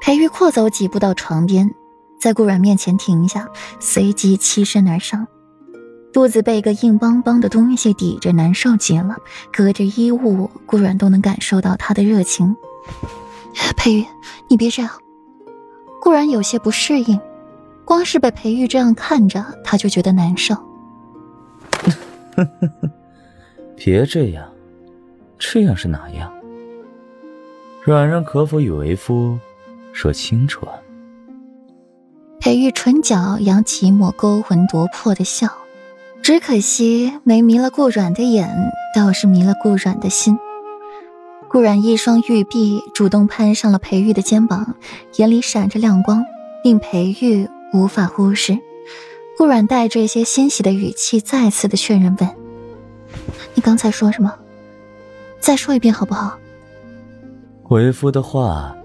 裴玉阔走几步到床边，在顾阮面前停下，随即欺身而上。肚子被一个硬邦邦的东西抵着，难受极了。隔着衣物，顾阮都能感受到他的热情。裴玉，你别这样。顾然有些不适应，光是被裴玉这样看着，他就觉得难受。别这样，这样是哪样？软软可否与为夫说清楚啊？裴玉唇角扬起一抹勾魂夺魄的笑，只可惜没迷了顾软的眼，倒是迷了顾软的心。顾软一双玉臂主动攀上了裴玉的肩膀，眼里闪着亮光，令裴玉无法忽视。顾软带着一些欣喜的语气再次的确认问：“你刚才说什么？再说一遍好不好？”为夫的话，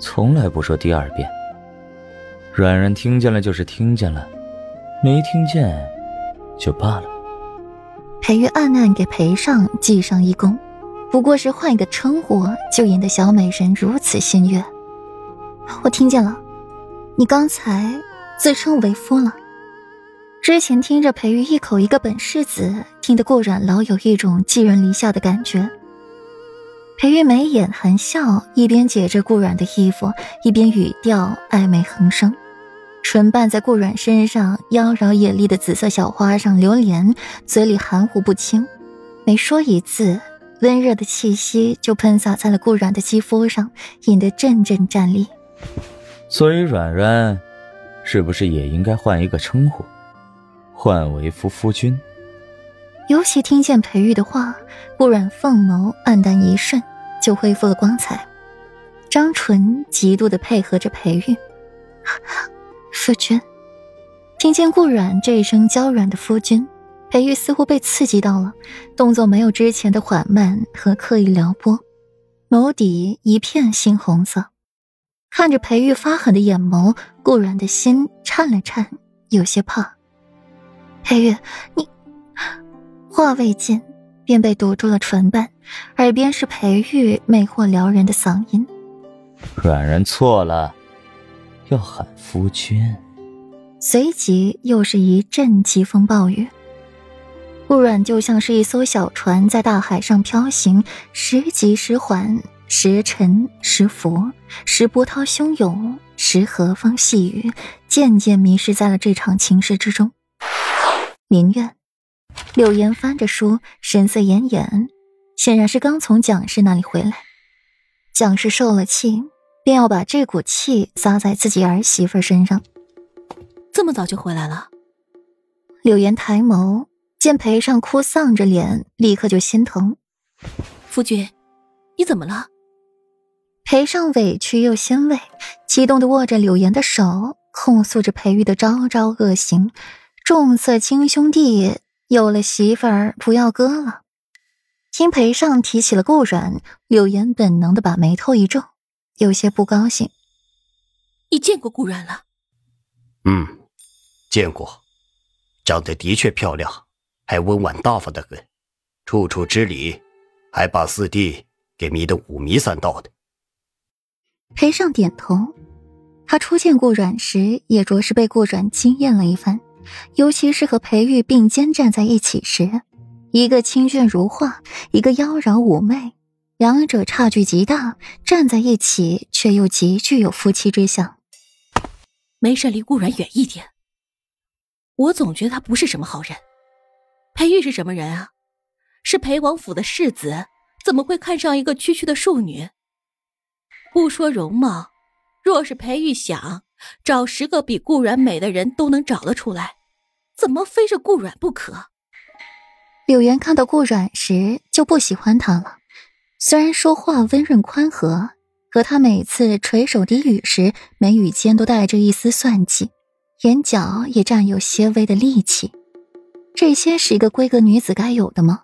从来不说第二遍。软软听见了就是听见了，没听见，就罢了。裴玉暗暗给裴尚记上一功。不过是换一个称呼，就引得小美人如此心悦。我听见了，你刚才自称为夫了。之前听着裴玉一口一个本世子，听得顾阮老有一种寄人篱下的感觉。裴玉眉眼含笑，一边解着顾阮的衣服，一边语调暧昧横生，唇瓣在顾阮身上妖娆艳丽的紫色小花上流连，嘴里含糊不清，每说一字。温热的气息就喷洒在了顾软的肌肤上，引得阵阵战栗。所以软软，是不是也应该换一个称呼，换为夫夫君？尤其听见裴玉的话，顾软凤眸暗淡一瞬，就恢复了光彩，张唇极度的配合着裴玉。夫君，听见顾软这一声娇软的夫君。裴玉似乎被刺激到了，动作没有之前的缓慢和刻意撩拨，眸底一片猩红色。看着裴玉发狠的眼眸，顾然的心颤了颤，有些怕。裴玉，你话未尽，便被堵住了唇瓣，耳边是裴玉魅惑撩人的嗓音：“软软错了，要喊夫君。”随即又是一阵疾风暴雨。顾阮就像是一艘小船在大海上飘行，时急时缓，时沉时浮，时波涛汹涌，时和风细雨，渐渐迷失在了这场情事之中。林院，柳岩翻着书，神色奄奄，显然是刚从蒋氏那里回来。蒋氏受了气，便要把这股气撒在自己儿媳妇身上。这么早就回来了？柳岩抬眸。见裴尚哭丧着脸，立刻就心疼。夫君，你怎么了？裴尚委屈又欣慰，激动的握着柳岩的手，控诉着裴玉的招招恶行。重色轻兄弟，有了媳妇儿不要哥了。听裴尚提起了顾软，柳岩本能的把眉头一皱，有些不高兴。你见过顾软了？嗯，见过，长得的确漂亮。还温婉大方的很，处处知礼，还把四弟给迷得五迷三道的。裴尚点头，他初见顾阮时，也着实被顾阮惊艳了一番，尤其是和裴玉并肩站在一起时，一个清俊如画，一个妖娆妩媚，两者差距极大，站在一起却又极具有夫妻之相。没事，离顾然远一点。我总觉得他不是什么好人。裴玉是什么人啊？是裴王府的世子，怎么会看上一个区区的庶女？不说容貌，若是裴玉想找十个比顾然美的人都能找得出来，怎么非是顾阮不可？柳岩看到顾阮时就不喜欢他了，虽然说话温润宽和，可他每次垂手低语时，眉宇间都带着一丝算计，眼角也占有些微的戾气。这些是一个闺阁女子该有的吗？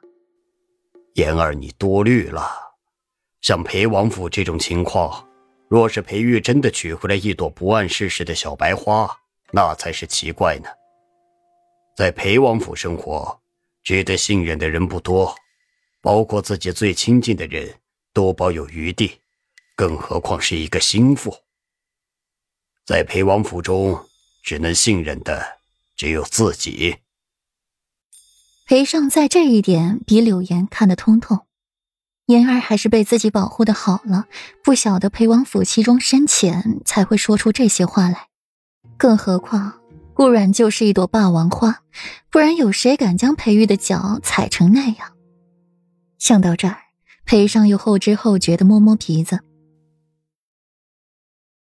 言儿，你多虑了。像裴王府这种情况，若是裴玉真的娶回来一朵不谙世事的小白花，那才是奇怪呢。在裴王府生活，值得信任的人不多，包括自己最亲近的人，都保有余地，更何况是一个心腹。在裴王府中，只能信任的只有自己。裴尚在这一点比柳岩看得通透，妍儿还是被自己保护的好了，不晓得裴王府其中深浅，才会说出这些话来。更何况顾阮就是一朵霸王花，不然有谁敢将裴玉的脚踩成那样？想到这儿，裴尚又后知后觉的摸摸鼻子，